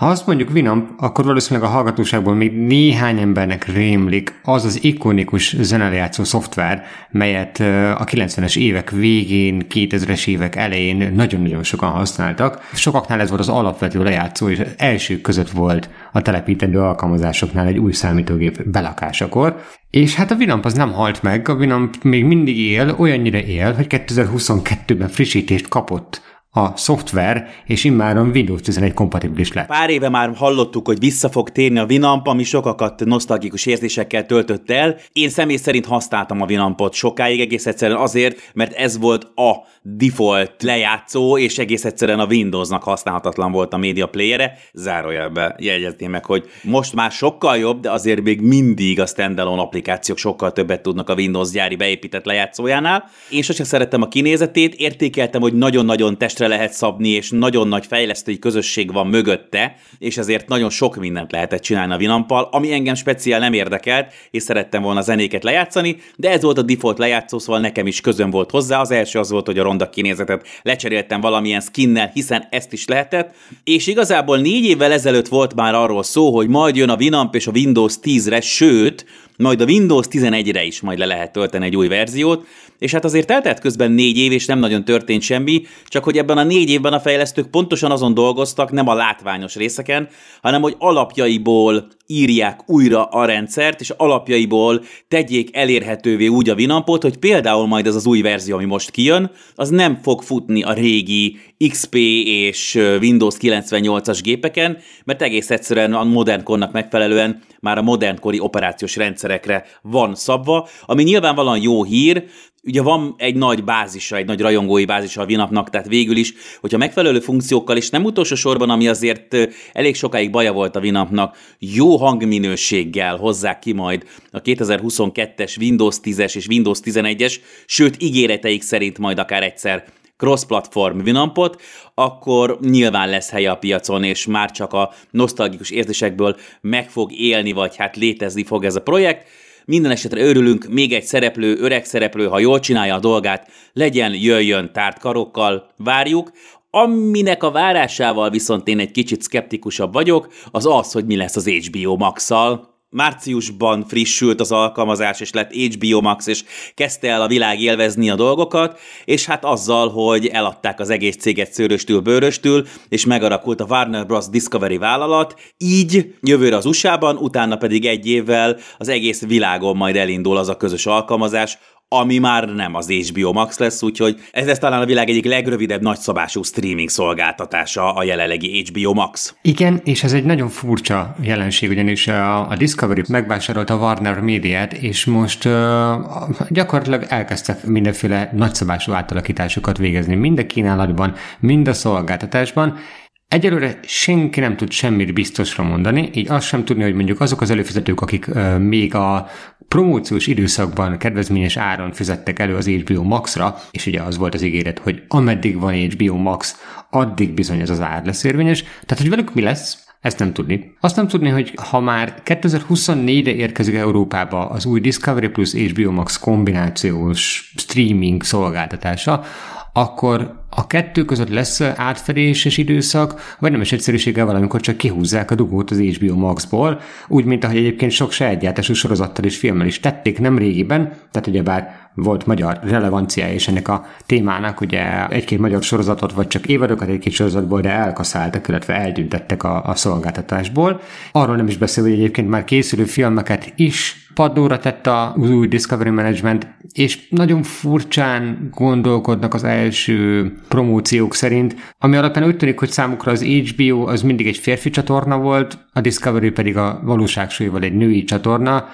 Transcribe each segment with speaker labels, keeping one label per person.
Speaker 1: Ha azt mondjuk Winamp, akkor valószínűleg a hallgatóságból még néhány embernek rémlik az az ikonikus zenelejátszó szoftver, melyet a 90-es évek végén, 2000-es évek elején nagyon-nagyon sokan használtak. Sokaknál ez volt az alapvető lejátszó, és első között volt a telepítendő alkalmazásoknál egy új számítógép belakásakor. És hát a Winamp az nem halt meg, a Winamp még mindig él, olyannyira él, hogy 2022-ben frissítést kapott a szoftver, és immáron Windows 11 kompatibilis lett.
Speaker 2: Pár éve már hallottuk, hogy vissza fog térni a Winamp, ami sokakat nosztalgikus érzésekkel töltött el. Én személy szerint használtam a Winampot sokáig, egész egyszerűen azért, mert ez volt a default lejátszó, és egész egyszerűen a Windowsnak használhatatlan volt a média playere. Zárójelbe jegyezném meg, hogy most már sokkal jobb, de azért még mindig a standalone applikációk sokkal többet tudnak a Windows gyári beépített lejátszójánál. Én sosem szerettem a kinézetét, értékeltem, hogy nagyon-nagyon testre lehet szabni, és nagyon nagy fejlesztői közösség van mögötte, és ezért nagyon sok mindent lehetett csinálni a Winampal, ami engem speciál nem érdekelt, és szerettem volna zenéket lejátszani, de ez volt a default lejátszó, szóval nekem is közön volt hozzá. Az első az volt, hogy a ronda kinézetet lecseréltem valamilyen skinnel, hiszen ezt is lehetett, és igazából négy évvel ezelőtt volt már arról szó, hogy majd jön a Winamp és a Windows 10-re, sőt, majd a Windows 11-re is majd le lehet tölteni egy új verziót, és hát azért eltelt közben négy év, és nem nagyon történt semmi, csak hogy ebben a négy évben a fejlesztők pontosan azon dolgoztak, nem a látványos részeken, hanem hogy alapjaiból írják újra a rendszert, és alapjaiból tegyék elérhetővé úgy a Winampot, hogy például majd ez az új verzió, ami most kijön, az nem fog futni a régi XP és Windows 98-as gépeken, mert egész egyszerűen a modern kornak megfelelően már a modernkori operációs rendszerekre van szabva, ami nyilvánvalóan jó hír, ugye van egy nagy bázisa, egy nagy rajongói bázisa a Vinapnak, tehát végül is, hogyha megfelelő funkciókkal, és nem utolsó sorban, ami azért elég sokáig baja volt a Vinapnak, jó hangminőséggel hozzák ki majd a 2022-es Windows 10-es és Windows 11-es, sőt ígéreteik szerint majd akár egyszer cross-platform Winampot, akkor nyilván lesz helye a piacon, és már csak a nosztalgikus érzésekből meg fog élni, vagy hát létezni fog ez a projekt. Minden esetre örülünk, még egy szereplő, öreg szereplő, ha jól csinálja a dolgát, legyen, jöjjön tárt karokkal, várjuk. Aminek a várásával viszont én egy kicsit szkeptikusabb vagyok, az az, hogy mi lesz az HBO Max-szal márciusban frissült az alkalmazás, és lett HBO Max, és kezdte el a világ élvezni a dolgokat, és hát azzal, hogy eladták az egész céget szőröstül, bőröstül, és megarakult a Warner Bros. Discovery vállalat, így jövőre az USA-ban, utána pedig egy évvel az egész világon majd elindul az a közös alkalmazás, ami már nem az HBO Max lesz, úgyhogy ez lesz talán a világ egyik legrövidebb nagyszabású streaming szolgáltatása a jelenlegi HBO Max.
Speaker 1: Igen, és ez egy nagyon furcsa jelenség, ugyanis a, a Discovery megvásárolta a Warner Médiát, és most uh, gyakorlatilag elkezdte mindenféle nagyszabású átalakításokat végezni, mind a kínálatban, mind a szolgáltatásban, Egyelőre senki nem tud semmit biztosra mondani, így azt sem tudni, hogy mondjuk azok az előfizetők, akik még a promóciós időszakban kedvezményes áron fizettek elő az HBO Max-ra, és ugye az volt az ígéret, hogy ameddig van HBO Max, addig bizony ez az ár lesz érvényes. Tehát, hogy velük mi lesz, ezt nem tudni. Azt nem tudni, hogy ha már 2024-re érkezik Európába az új Discovery Plus HBO Max kombinációs streaming szolgáltatása, akkor a kettő között lesz átfedéses időszak, vagy nem is egyszerűséggel valamikor csak kihúzzák a dugót az HBO Max-ból, úgy, mint ahogy egyébként sok sejtgyártású sorozattal és filmmel is tették nem régiben, tehát ugyebár volt magyar relevanciája és ennek a témának, ugye egy-két magyar sorozatot, vagy csak évadokat egy-két sorozatból, de elkaszáltak, illetve eltüntettek a, a szolgáltatásból. Arról nem is beszél, hogy egyébként már készülő filmeket is padlóra tett az új Discovery Management, és nagyon furcsán gondolkodnak az első promóciók szerint, ami alapján úgy tűnik, hogy számukra az HBO az mindig egy férfi csatorna volt, a Discovery pedig a valóságsúlyval egy női csatorna,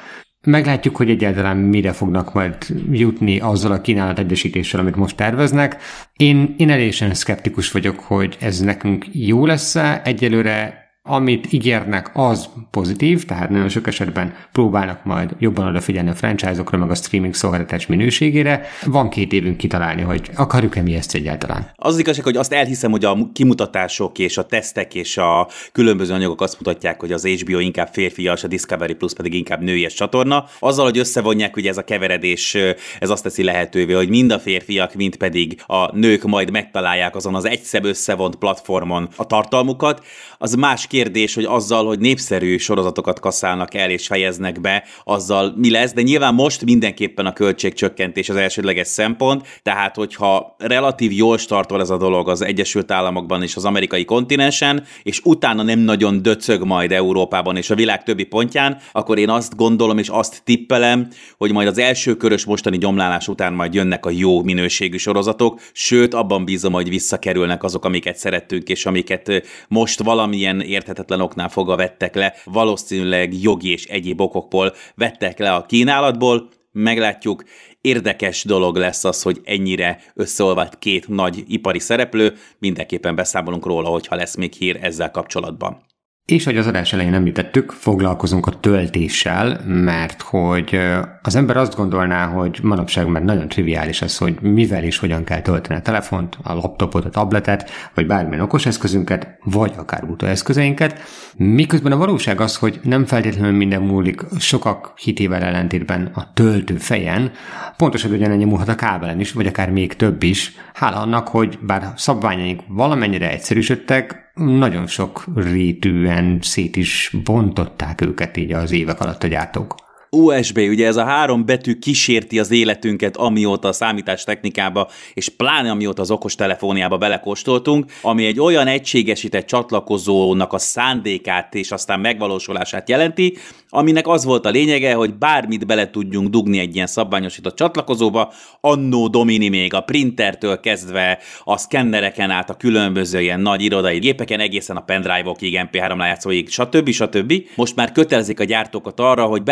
Speaker 1: Meglátjuk, hogy egyáltalán mire fognak majd jutni azzal a kínálat egyesítéssel, amit most terveznek. Én, én elésen szkeptikus vagyok, hogy ez nekünk jó lesz-e. Egyelőre amit ígérnek, az pozitív, tehát nagyon sok esetben próbálnak majd jobban odafigyelni a franchise-okra, meg a streaming szolgáltatás minőségére. Van két évünk kitalálni, hogy akarjuk-e mi ezt egyáltalán.
Speaker 2: Az igazság, hogy azt elhiszem, hogy a kimutatások és a tesztek és a különböző anyagok azt mutatják, hogy az HBO inkább férfias, a Discovery Plus pedig inkább nőies csatorna. Azzal, hogy összevonják, hogy ez a keveredés, ez azt teszi lehetővé, hogy mind a férfiak, mind pedig a nők majd megtalálják azon az egyszer összevont platformon a tartalmukat. Az más kérdés, hogy azzal, hogy népszerű sorozatokat kaszálnak el és fejeznek be, azzal mi lesz, de nyilván most mindenképpen a költségcsökkentés az elsődleges szempont, tehát hogyha relatív jól startol ez a dolog az Egyesült Államokban és az amerikai kontinensen, és utána nem nagyon döcög majd Európában és a világ többi pontján, akkor én azt gondolom és azt tippelem, hogy majd az első körös mostani gyomlálás után majd jönnek a jó minőségű sorozatok, sőt abban bízom, hogy visszakerülnek azok, amiket szerettünk, és amiket most valamilyen érthetetlen oknál fogva vettek le, valószínűleg jogi és egyéb okokból vettek le a kínálatból, meglátjuk. Érdekes dolog lesz az, hogy ennyire összeolvadt két nagy ipari szereplő, mindenképpen beszámolunk róla, hogyha lesz még hír ezzel kapcsolatban.
Speaker 1: És hogy az adás elején említettük, foglalkozunk a töltéssel, mert hogy az ember azt gondolná, hogy manapság már nagyon triviális az, hogy mivel és hogyan kell tölteni a telefont, a laptopot, a tabletet, vagy bármilyen okos eszközünket, vagy akár utóeszközeinket. Miközben a valóság az, hogy nem feltétlenül minden múlik sokak hitével ellentétben a töltő fejen, pontosan ugyanennyi múlhat a kábelen is, vagy akár még több is. Hála annak, hogy bár szabványaink valamennyire egyszerűsödtek, nagyon sok rétűen szét is bontották őket így az évek alatt a gyártók.
Speaker 2: USB, ugye ez a három betű kísérti az életünket, amióta a számítástechnikába, és pláne amióta az okostelefóniába belekóstoltunk, ami egy olyan egységesített csatlakozónak a szándékát és aztán megvalósulását jelenti, aminek az volt a lényege, hogy bármit bele tudjunk dugni egy ilyen szabványosított csatlakozóba, annó domini még a printertől kezdve a szkennereken át a különböző ilyen nagy irodai gépeken, egészen a pendrive-okig, MP3 lejátszóig, stb. stb. Most már kötelezik a gyártókat arra, hogy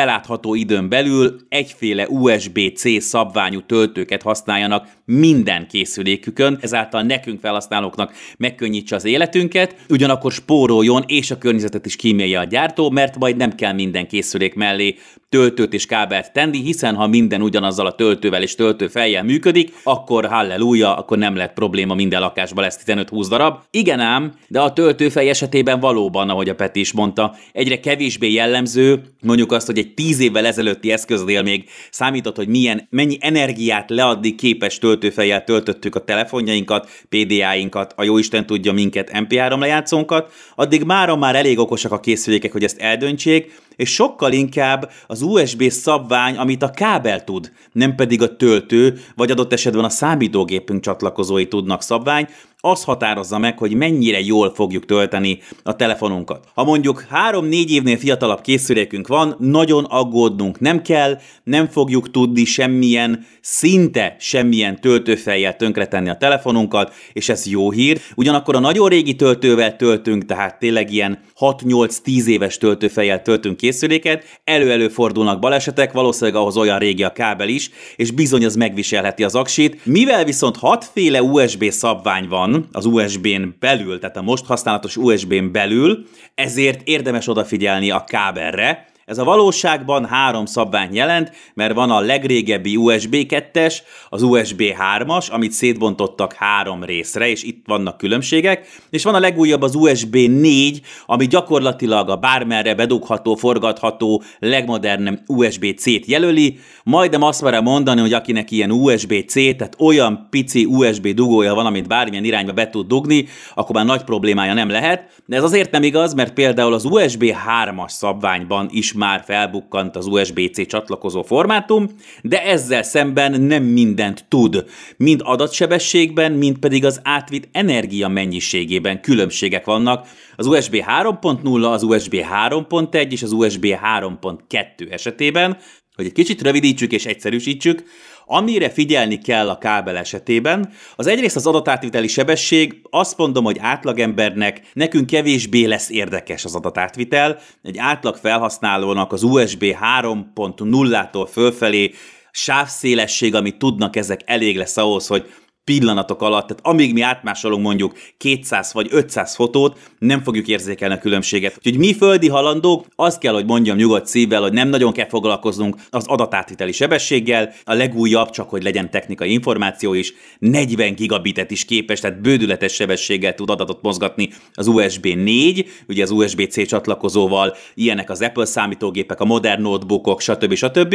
Speaker 2: belátható időn belül egyféle USB-C szabványú töltőket használjanak minden készülékükön, ezáltal nekünk felhasználóknak megkönnyítse az életünket, ugyanakkor spóroljon és a környezetet is kímélje a gyártó, mert majd nem kell minden készülék mellé töltőt és kábelt tenni, hiszen ha minden ugyanazzal a töltővel és töltőfejjel működik, akkor halleluja, akkor nem lett probléma minden lakásban lesz 15-20 darab. Igen ám, de a töltőfej esetében valóban, ahogy a Peti is mondta, egyre kevésbé jellemző, mondjuk azt, hogy egy 10 évvel ezelőtti eszköznél még számított, hogy milyen, mennyi energiát leadni képes töltőfejjel töltöttük a telefonjainkat, PDA-inkat, a jóisten tudja minket MP3 lejátszónkat, addig mára már elég okosak a készülékek, hogy ezt eldöntsék, és sokkal inkább az USB szabvány, amit a kábel tud, nem pedig a töltő, vagy adott esetben a számítógépünk csatlakozói tudnak szabvány, az határozza meg, hogy mennyire jól fogjuk tölteni a telefonunkat. Ha mondjuk 3-4 évnél fiatalabb készülékünk van, nagyon aggódnunk nem kell, nem fogjuk tudni semmilyen, szinte semmilyen töltőfejjel tönkretenni a telefonunkat, és ez jó hír. Ugyanakkor a nagyon régi töltővel töltünk, tehát tényleg ilyen 6-8-10 éves töltőfejjel töltünk készüléket, elő-elő fordulnak balesetek, valószínűleg ahhoz olyan régi a kábel is, és bizony az megviselheti az aksit. Mivel viszont hatféle USB szabvány van, az USB-n belül, tehát a most használatos USB-n belül, ezért érdemes odafigyelni a kábelre, ez a valóságban három szabvány jelent, mert van a legrégebbi USB 2-es, az USB 3-as, amit szétbontottak három részre, és itt vannak különbségek, és van a legújabb az USB 4, ami gyakorlatilag a bármerre bedugható, forgatható, legmodernebb USB-C-t jelöli. Majdnem azt merem mondani, hogy akinek ilyen USB-C, tehát olyan pici USB dugója van, amit bármilyen irányba be tud dugni, akkor már nagy problémája nem lehet. De ez azért nem igaz, mert például az USB 3-as szabványban is már felbukkant az USB-C csatlakozó formátum, de ezzel szemben nem mindent tud. Mind adatsebességben, mind pedig az átvitt energia mennyiségében különbségek vannak. Az USB 3.0, az USB 3.1 és az USB 3.2 esetében, hogy egy kicsit rövidítsük és egyszerűsítsük, Amire figyelni kell a kábel esetében, az egyrészt az adatátviteli sebesség, azt mondom, hogy átlagembernek nekünk kevésbé lesz érdekes az adatátvitel, egy átlag felhasználónak az USB 3.0-tól fölfelé sávszélesség, amit tudnak ezek, elég lesz ahhoz, hogy pillanatok alatt, tehát amíg mi átmásolunk mondjuk 200 vagy 500 fotót, nem fogjuk érzékelni a különbséget. Úgyhogy mi földi halandók, azt kell, hogy mondjam nyugodt szívvel, hogy nem nagyon kell foglalkoznunk az adatátviteli sebességgel, a legújabb, csak hogy legyen technikai információ is, 40 gigabitet is képes, tehát bődületes sebességgel tud adatot mozgatni az USB 4, ugye az USB-C csatlakozóval, ilyenek az Apple számítógépek, a modern notebookok, stb. stb.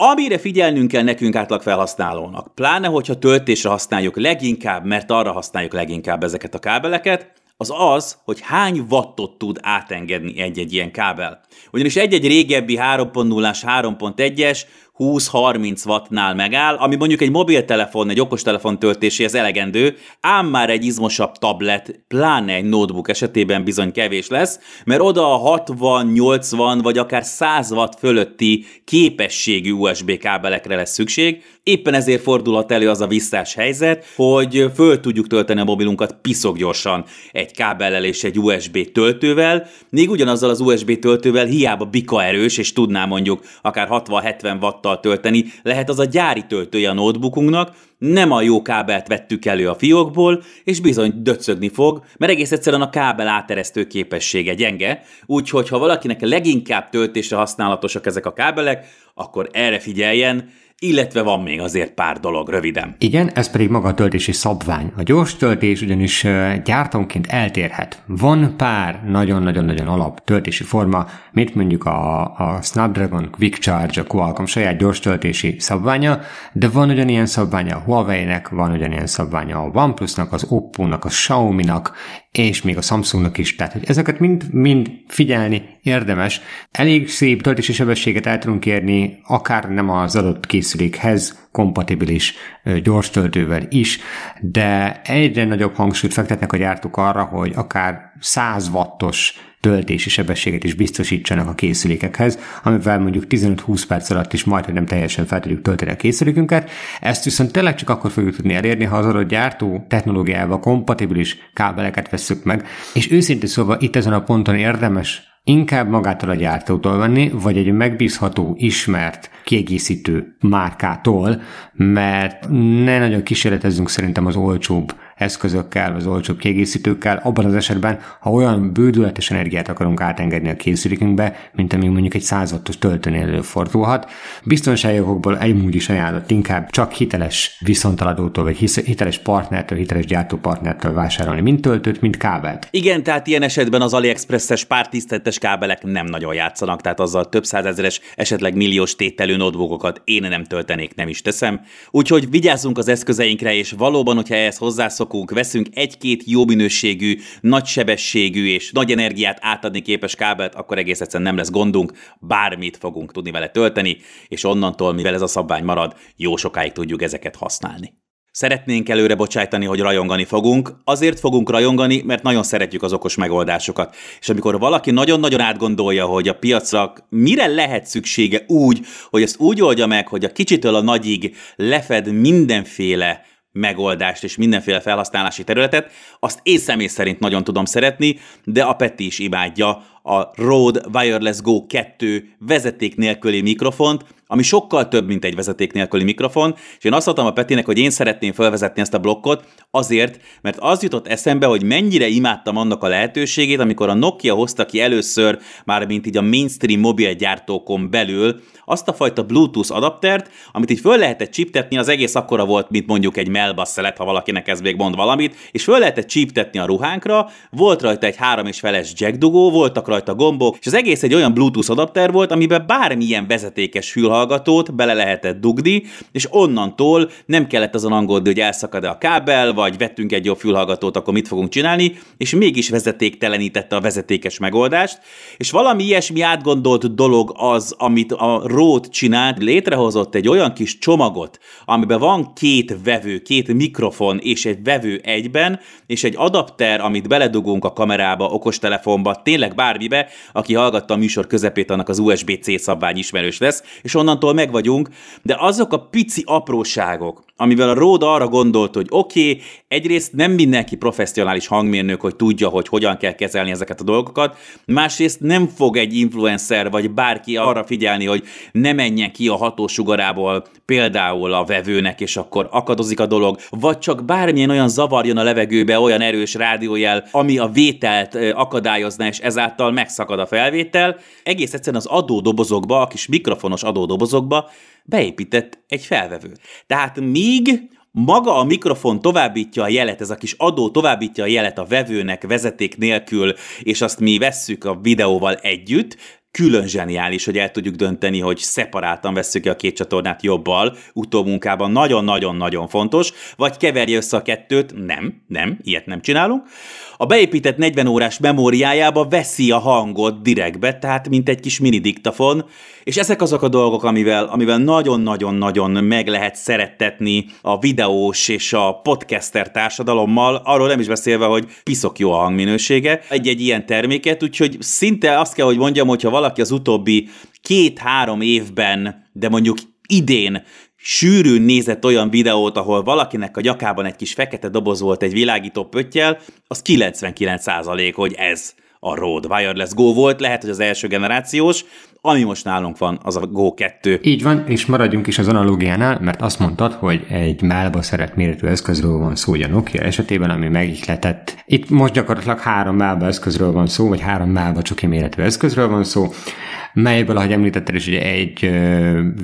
Speaker 2: Amire figyelnünk kell nekünk átlag felhasználónak, pláne hogyha töltésre használjuk leginkább, mert arra használjuk leginkább ezeket a kábeleket, az az, hogy hány wattot tud átengedni egy-egy ilyen kábel. Ugyanis egy-egy régebbi 3.0-ás, 3.1-es 20-30 wattnál megáll, ami mondjuk egy mobiltelefon, egy okostelefon töltéséhez elegendő, ám már egy izmosabb tablet, pláne egy notebook esetében bizony kevés lesz, mert oda a 60, 80 vagy akár 100 watt fölötti képességű USB kábelekre lesz szükség, éppen ezért fordulhat elő az a visszás helyzet, hogy föl tudjuk tölteni a mobilunkat piszok gyorsan egy kábellel és egy USB töltővel, még ugyanazzal az USB töltővel hiába bika erős, és tudná mondjuk akár 60-70 watt adattal tölteni, lehet az a gyári töltője a notebookunknak, nem a jó kábelt vettük elő a fiókból, és bizony döcögni fog, mert egész egyszerűen a kábel áteresztő képessége gyenge, úgyhogy ha valakinek leginkább töltésre használatosak ezek a kábelek, akkor erre figyeljen, illetve van még azért pár dolog röviden.
Speaker 1: Igen, ez pedig maga a töltési szabvány. A gyors töltés ugyanis gyártónként eltérhet. Van pár nagyon-nagyon-nagyon alap töltési forma, mint mondjuk a, a Snapdragon Quick Charge, a Qualcomm saját gyors töltési szabványa, de van ugyanilyen szabványa a Huawei-nek, van ugyanilyen szabványa a OnePlus-nak, az Oppo-nak, a Xiaomi-nak, és még a Samsungnak is. Tehát, hogy ezeket mind, mind figyelni érdemes. Elég szép töltési sebességet el tudunk érni, akár nem az adott készülékhez kompatibilis gyors töltővel is, de egyre nagyobb hangsúlyt fektetnek a gyártók arra, hogy akár 100 wattos töltési sebességet is biztosítsanak a készülékekhez, amivel mondjuk 15-20 perc alatt is majd, hogy nem teljesen fel tudjuk tölteni a készülékünket. Ezt viszont tényleg csak akkor fogjuk tudni elérni, ha az adott gyártó technológiával kompatibilis kábeleket veszük meg, és őszintén szóval itt ezen a ponton érdemes inkább magától a gyártótól venni, vagy egy megbízható, ismert, kiegészítő márkától, mert ne nagyon kísérletezzünk szerintem az olcsóbb eszközökkel, az olcsóbb kiegészítőkkel, abban az esetben, ha olyan bődületes energiát akarunk átengedni a készülékünkbe, mint ami mondjuk egy 100 wattos töltőnél előfordulhat. Biztonsági okokból egy is ajánlott inkább csak hiteles viszontaladótól, vagy hiteles partnertől, hiteles gyártópartnertől vásárolni, mint töltőt, mint kábelt.
Speaker 2: Igen, tehát ilyen esetben az AliExpress-es pártisztetes kábelek nem nagyon játszanak, tehát azzal több százezeres, esetleg milliós tételű notebookokat én nem töltenék, nem is teszem. Úgyhogy vigyázzunk az eszközeinkre, és valóban, hogyha ehhez hozzászok, szokunk, veszünk egy-két jó minőségű, nagy sebességű és nagy energiát átadni képes kábelt, akkor egész egyszerűen nem lesz gondunk, bármit fogunk tudni vele tölteni, és onnantól, mivel ez a szabvány marad, jó sokáig tudjuk ezeket használni. Szeretnénk előre bocsájtani, hogy rajongani fogunk. Azért fogunk rajongani, mert nagyon szeretjük az okos megoldásokat. És amikor valaki nagyon-nagyon átgondolja, hogy a piacra mire lehet szüksége úgy, hogy ezt úgy oldja meg, hogy a kicsitől a nagyig lefed mindenféle megoldást és mindenféle felhasználási területet, azt én személy szerint nagyon tudom szeretni, de a Peti is imádja a Rode Wireless Go 2 vezeték nélküli mikrofont, ami sokkal több, mint egy vezeték nélküli mikrofon, és én azt mondtam a Petinek, hogy én szeretném felvezetni ezt a blokkot, azért, mert az jutott eszembe, hogy mennyire imádtam annak a lehetőségét, amikor a Nokia hozta ki először, már mint így a mainstream mobilgyártókon belül, azt a fajta Bluetooth adaptert, amit így föl lehetett csiptetni, az egész akkora volt, mint mondjuk egy melbasszelet, ha valakinek ez még mond valamit, és föl lehetett csiptetni a ruhánkra, volt rajta egy három és feles jack dugó, voltak rajta gombok, és az egész egy olyan Bluetooth adapter volt, amiben bármilyen vezetékes fülhallgatót bele lehetett dugni, és onnantól nem kellett azon aggódni, hogy elszakad-e a kábel, vagy vettünk egy jobb fülhallgatót, akkor mit fogunk csinálni, és mégis vezetéktelenítette a vezetékes megoldást, és valami ilyesmi átgondolt dolog az, amit a Rode csinált, létrehozott egy olyan kis csomagot, amiben van két vevő, két mikrofon és egy vevő egyben, és egy adapter, amit beledugunk a kamerába, okostelefonba, tényleg bármibe, aki hallgatta a műsor közepét, annak az USB-C szabvány ismerős lesz, és onnantól meg vagyunk, de azok a pici apróságok, amivel a Rode arra gondolt, hogy oké, okay, egyrészt nem mindenki professzionális hangmérnök, hogy tudja, hogy hogyan kell kezelni ezeket a dolgokat, másrészt nem fog egy influencer vagy bárki arra figyelni, hogy ne menjen ki a hatósugarából például a vevőnek, és akkor akadozik a dolog, vagy csak bármilyen olyan zavar jön a levegőbe, olyan erős rádiójel, ami a vételt akadályozna, és ezáltal megszakad a felvétel. Egész egyszerűen az adódobozokba, a kis mikrofonos adódobozokba beépített egy felvevőt. Tehát míg maga a mikrofon továbbítja a jelet, ez a kis adó továbbítja a jelet a vevőnek vezeték nélkül, és azt mi vesszük a videóval együtt, külön zseniális, hogy el tudjuk dönteni, hogy szeparáltan veszük ki a két csatornát jobbal, utómunkában nagyon-nagyon-nagyon fontos, vagy keverje össze a kettőt, nem, nem, ilyet nem csinálunk. A beépített 40 órás memóriájába veszi a hangot direktbe, tehát mint egy kis mini diktafon, és ezek azok a dolgok, amivel, amivel nagyon-nagyon-nagyon meg lehet szerettetni a videós és a podcaster társadalommal, arról nem is beszélve, hogy piszok jó a hangminősége egy-egy ilyen terméket, úgyhogy szinte azt kell, hogy mondjam, hogyha valaki az utóbbi két-három évben, de mondjuk idén sűrűn nézett olyan videót, ahol valakinek a gyakában egy kis fekete doboz volt egy világító pöttyel, az 99% hogy ez a Rode Wireless Go volt, lehet, hogy az első generációs, ami most nálunk van, az a Go 2.
Speaker 1: Így van, és maradjunk is az analógiánál, mert azt mondtad, hogy egy málba szeret méretű eszközről van szó, a Nokia esetében, ami megihletett. Itt most gyakorlatilag három málba eszközről van szó, vagy három málba csoki méretű eszközről van szó, melyből, ahogy említetted is, ugye egy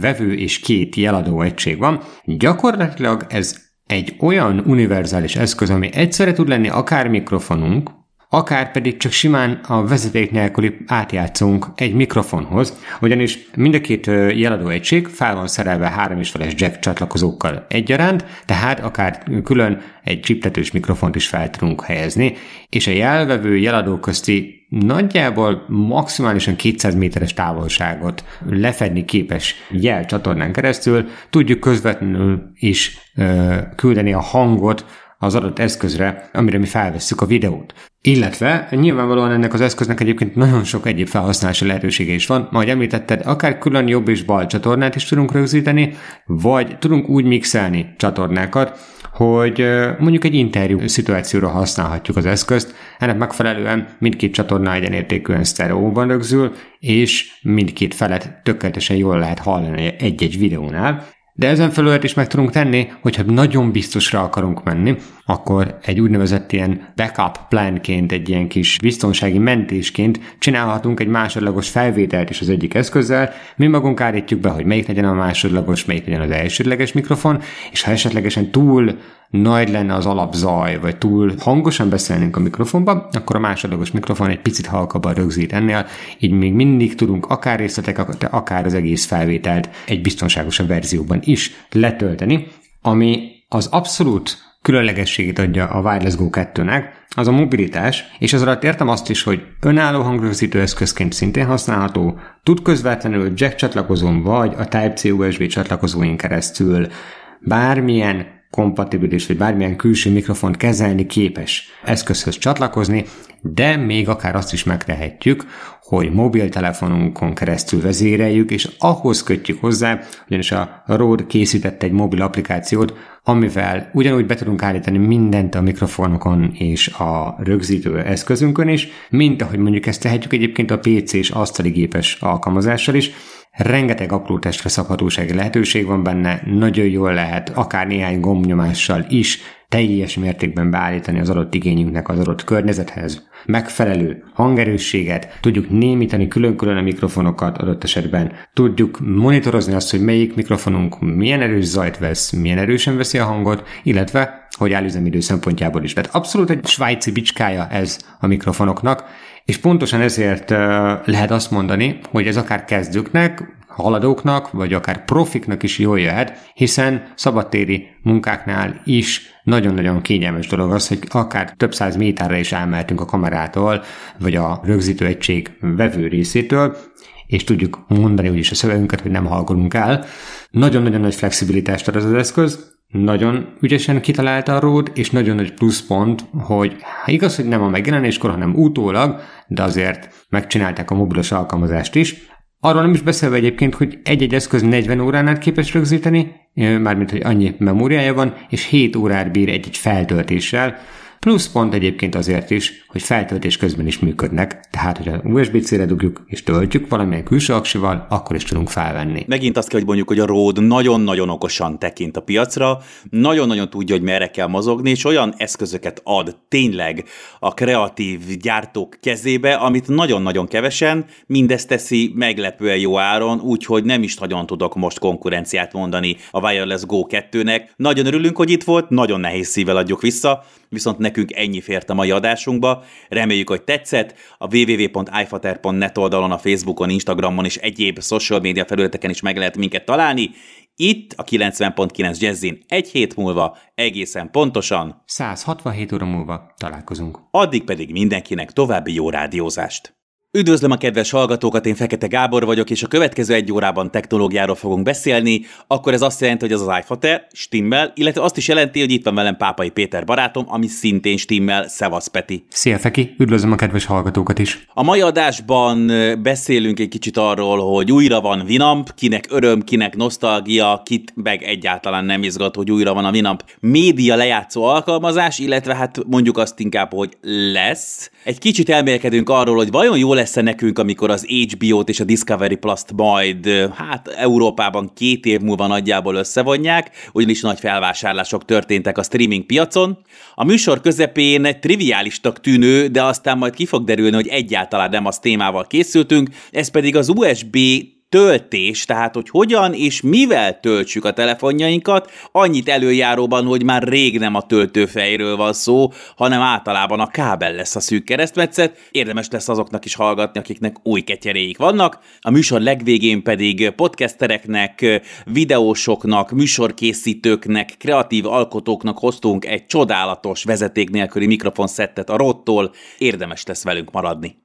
Speaker 1: vevő és két jeladó egység van. Gyakorlatilag ez egy olyan univerzális eszköz, ami egyszerre tud lenni akár mikrofonunk, akár pedig csak simán a vezeték nélküli átjátszunk egy mikrofonhoz, ugyanis mind a két jeladó egység fel van szerelve három és feles jack csatlakozókkal egyaránt, tehát akár külön egy csiptetős mikrofont is fel tudunk helyezni, és a jelvevő jeladó közti nagyjából maximálisan 200 méteres távolságot lefedni képes jel csatornán keresztül tudjuk közvetlenül is ö, küldeni a hangot az adott eszközre, amire mi felvesszük a videót. Illetve nyilvánvalóan ennek az eszköznek egyébként nagyon sok egyéb felhasználási lehetősége is van. Majd említetted, akár külön jobb és bal csatornát is tudunk rögzíteni, vagy tudunk úgy mixelni csatornákat, hogy mondjuk egy interjú szituációra használhatjuk az eszközt, ennek megfelelően mindkét csatorna egyenértékűen sztereóban rögzül, és mindkét felet tökéletesen jól lehet hallani egy-egy videónál, de ezen felül is meg tudunk tenni, hogyha nagyon biztosra akarunk menni, akkor egy úgynevezett ilyen backup planként, egy ilyen kis biztonsági mentésként csinálhatunk egy másodlagos felvételt is az egyik eszközzel. Mi magunk állítjuk be, hogy melyik legyen a másodlagos, melyik legyen az elsődleges mikrofon, és ha esetlegesen túl nagy lenne az alapzaj, vagy túl hangosan beszélnénk a mikrofonba, akkor a másodlagos mikrofon egy picit halkabban rögzít ennél, így még mindig tudunk akár részleteket, akár az egész felvételt egy biztonságosabb verzióban is letölteni, ami az abszolút különlegességét adja a Wireless Go 2-nek, az a mobilitás, és az alatt értem azt is, hogy önálló hangrögzítő eszközként szintén használható, tud közvetlenül jack csatlakozón vagy a Type-C USB csatlakozóin keresztül bármilyen kompatibilis, vagy bármilyen külső mikrofont kezelni képes eszközhöz csatlakozni, de még akár azt is megtehetjük, hogy mobiltelefonunkon keresztül vezéreljük, és ahhoz kötjük hozzá, ugyanis a Rode készített egy mobil applikációt, amivel ugyanúgy be tudunk állítani mindent a mikrofonokon és a rögzítő eszközünkön is, mint ahogy mondjuk ezt tehetjük egyébként a PC és asztali gépes alkalmazással is, Rengeteg apró testre szabhatósági lehetőség van benne, nagyon jól lehet akár néhány gombnyomással is teljes mértékben beállítani az adott igényünknek az adott környezethez. Megfelelő hangerősséget, tudjuk némítani külön-külön a mikrofonokat adott esetben, tudjuk monitorozni azt, hogy melyik mikrofonunk milyen erős zajt vesz, milyen erősen veszi a hangot, illetve hogy állüzemidő szempontjából is. Tehát abszolút egy svájci bicskája ez a mikrofonoknak, és pontosan ezért lehet azt mondani, hogy ez akár kezdőknek, haladóknak, vagy akár profiknak is jól jöhet, hiszen szabadtéri munkáknál is nagyon-nagyon kényelmes dolog az, hogy akár több száz méterre is elmehetünk a kamerától, vagy a rögzítő egység vevő részétől, és tudjuk mondani úgyis a szövegünket, hogy nem hallgolunk el. Nagyon-nagyon nagy flexibilitást ad ez az eszköz, nagyon ügyesen kitalálta a Ród, és nagyon nagy pluszpont, hogy igaz, hogy nem a megjelenéskor, hanem utólag, de azért megcsinálták a mobilos alkalmazást is. Arról nem is beszélve egyébként, hogy egy-egy eszköz 40 órán át képes rögzíteni, mármint, hogy annyi memóriája van, és 7 órát bír egy-egy feltöltéssel, Plusz pont egyébként azért is, hogy feltöltés közben is működnek, tehát hogyha USB-C-re dugjuk és töltjük valamilyen külső aksival, akkor is tudunk felvenni.
Speaker 2: Megint azt kell, hogy mondjuk, hogy a Rode nagyon-nagyon okosan tekint a piacra, nagyon-nagyon tudja, hogy merre kell mozogni, és olyan eszközöket ad tényleg a kreatív gyártók kezébe, amit nagyon-nagyon kevesen, mindezt teszi meglepően jó áron, úgyhogy nem is nagyon tudok most konkurenciát mondani a Wireless Go 2-nek. Nagyon örülünk, hogy itt volt, nagyon nehéz szívvel adjuk vissza, viszont nekünk ennyi fért a mai adásunkba. Reméljük, hogy tetszett. A www.ifater.net oldalon, a Facebookon, Instagramon és egyéb social média felületeken is meg lehet minket találni. Itt a 90.9 Jazzin egy hét múlva egészen pontosan
Speaker 1: 167 óra múlva találkozunk.
Speaker 2: Addig pedig mindenkinek további jó rádiózást! Üdvözlöm a kedves hallgatókat, én Fekete Gábor vagyok, és a következő egy órában technológiáról fogunk beszélni, akkor ez azt jelenti, hogy az az iFater stimmel, illetve azt is jelenti, hogy itt van velem Pápai Péter barátom, ami szintén stimmel, Szevasz Peti.
Speaker 1: Szia Feki, üdvözlöm a kedves hallgatókat is.
Speaker 2: A mai adásban beszélünk egy kicsit arról, hogy újra van Vinamp, kinek öröm, kinek nosztalgia, kit meg egyáltalán nem izgat, hogy újra van a Vinamp média lejátszó alkalmazás, illetve hát mondjuk azt inkább, hogy lesz. Egy kicsit elmélkedünk arról, hogy vajon jó lesz-e nekünk, amikor az HBO-t és a Discovery Plus-t majd, hát Európában két év múlva nagyjából összevonják, ugyanis nagy felvásárlások történtek a streaming piacon. A műsor közepén egy triviálisnak tűnő, de aztán majd ki fog derülni, hogy egyáltalán nem az témával készültünk, ez pedig az USB töltés, tehát hogy hogyan és mivel töltsük a telefonjainkat, annyit előjáróban, hogy már rég nem a töltőfejről van szó, hanem általában a kábel lesz a szűk keresztmetszet, érdemes lesz azoknak is hallgatni, akiknek új ketyeréik vannak. A műsor legvégén pedig podcastereknek, videósoknak, műsorkészítőknek, kreatív alkotóknak hoztunk egy csodálatos vezeték nélküli mikrofonszettet a Rottól, érdemes lesz velünk maradni.